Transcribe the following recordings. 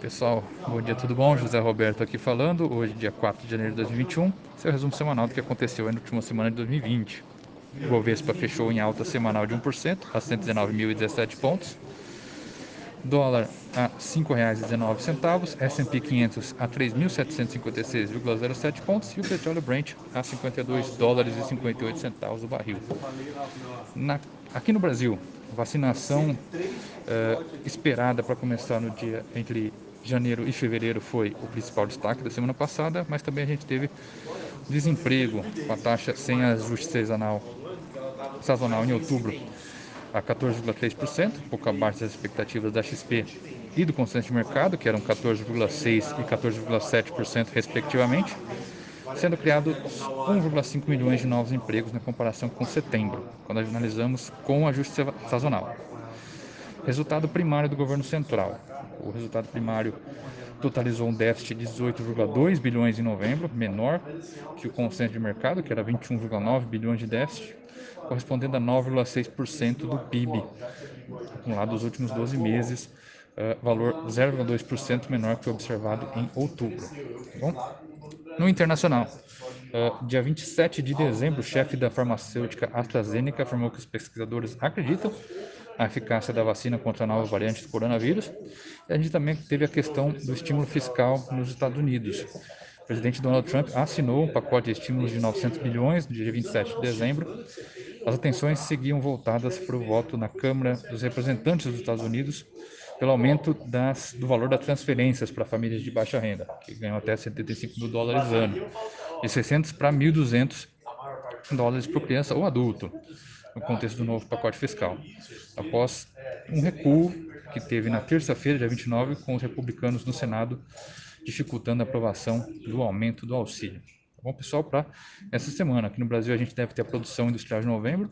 Pessoal, bom dia, tudo bom? José Roberto aqui falando. Hoje, dia 4 de janeiro de 2021. Esse é resumo semanal do que aconteceu na última semana de 2020. O Bovespa fechou em alta semanal de 1%, a 119.017 pontos. Dólar a R$ 5,19, S&P 500 a 3.756,07 pontos e o petróleo Brent a 52 dólares e 58 centavos o barril. Na, aqui no Brasil, vacinação uh, esperada para começar no dia entre janeiro e fevereiro foi o principal destaque da semana passada, mas também a gente teve desemprego com a taxa sem ajuste sazonal, sazonal em outubro a 14,3%, pouco abaixo das expectativas da XP e do consenso de mercado, que eram 14,6% e 14,7% respectivamente, sendo criados 1,5 milhões de novos empregos na comparação com setembro, quando analisamos com ajuste sazonal. Resultado primário do governo central. O resultado primário totalizou um déficit de 18,2 bilhões em novembro, menor que o consenso de mercado, que era 21,9 bilhões de déficit, correspondendo a 9,6% do PIB, acumulado nos últimos 12 meses, uh, valor 0,2% menor que o observado em outubro. Bom? No internacional, uh, dia 27 de dezembro, o chefe da farmacêutica AstraZeneca afirmou que os pesquisadores acreditam a eficácia da vacina contra a nova variante do coronavírus. E a gente também teve a questão do estímulo fiscal nos Estados Unidos. O presidente Donald Trump assinou um pacote de estímulos de 900 bilhões no dia 27 de dezembro. As atenções seguiam voltadas para o voto na Câmara dos Representantes dos Estados Unidos pelo aumento das, do valor das transferências para famílias de baixa renda, que ganham até 75 mil dólares ano, de 600 para 1.200 dólares por criança ou adulto no contexto do novo pacote fiscal, após um recuo que teve na terça-feira, dia 29, com os republicanos no Senado dificultando a aprovação do aumento do auxílio. Tá bom, pessoal? Para essa semana, aqui no Brasil, a gente deve ter a produção industrial de novembro,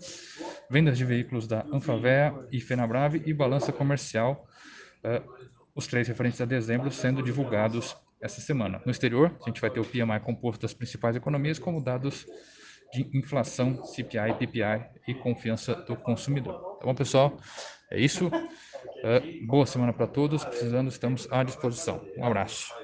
vendas de veículos da Anfavea e Fenabrave e balança comercial, uh, os três referentes a dezembro, sendo divulgados essa semana. No exterior, a gente vai ter o PMI composto das principais economias como dados de inflação, CPI, PPI e confiança do consumidor. Tá bom, pessoal? É isso. Uh, boa semana para todos. Precisando, estamos à disposição. Um abraço.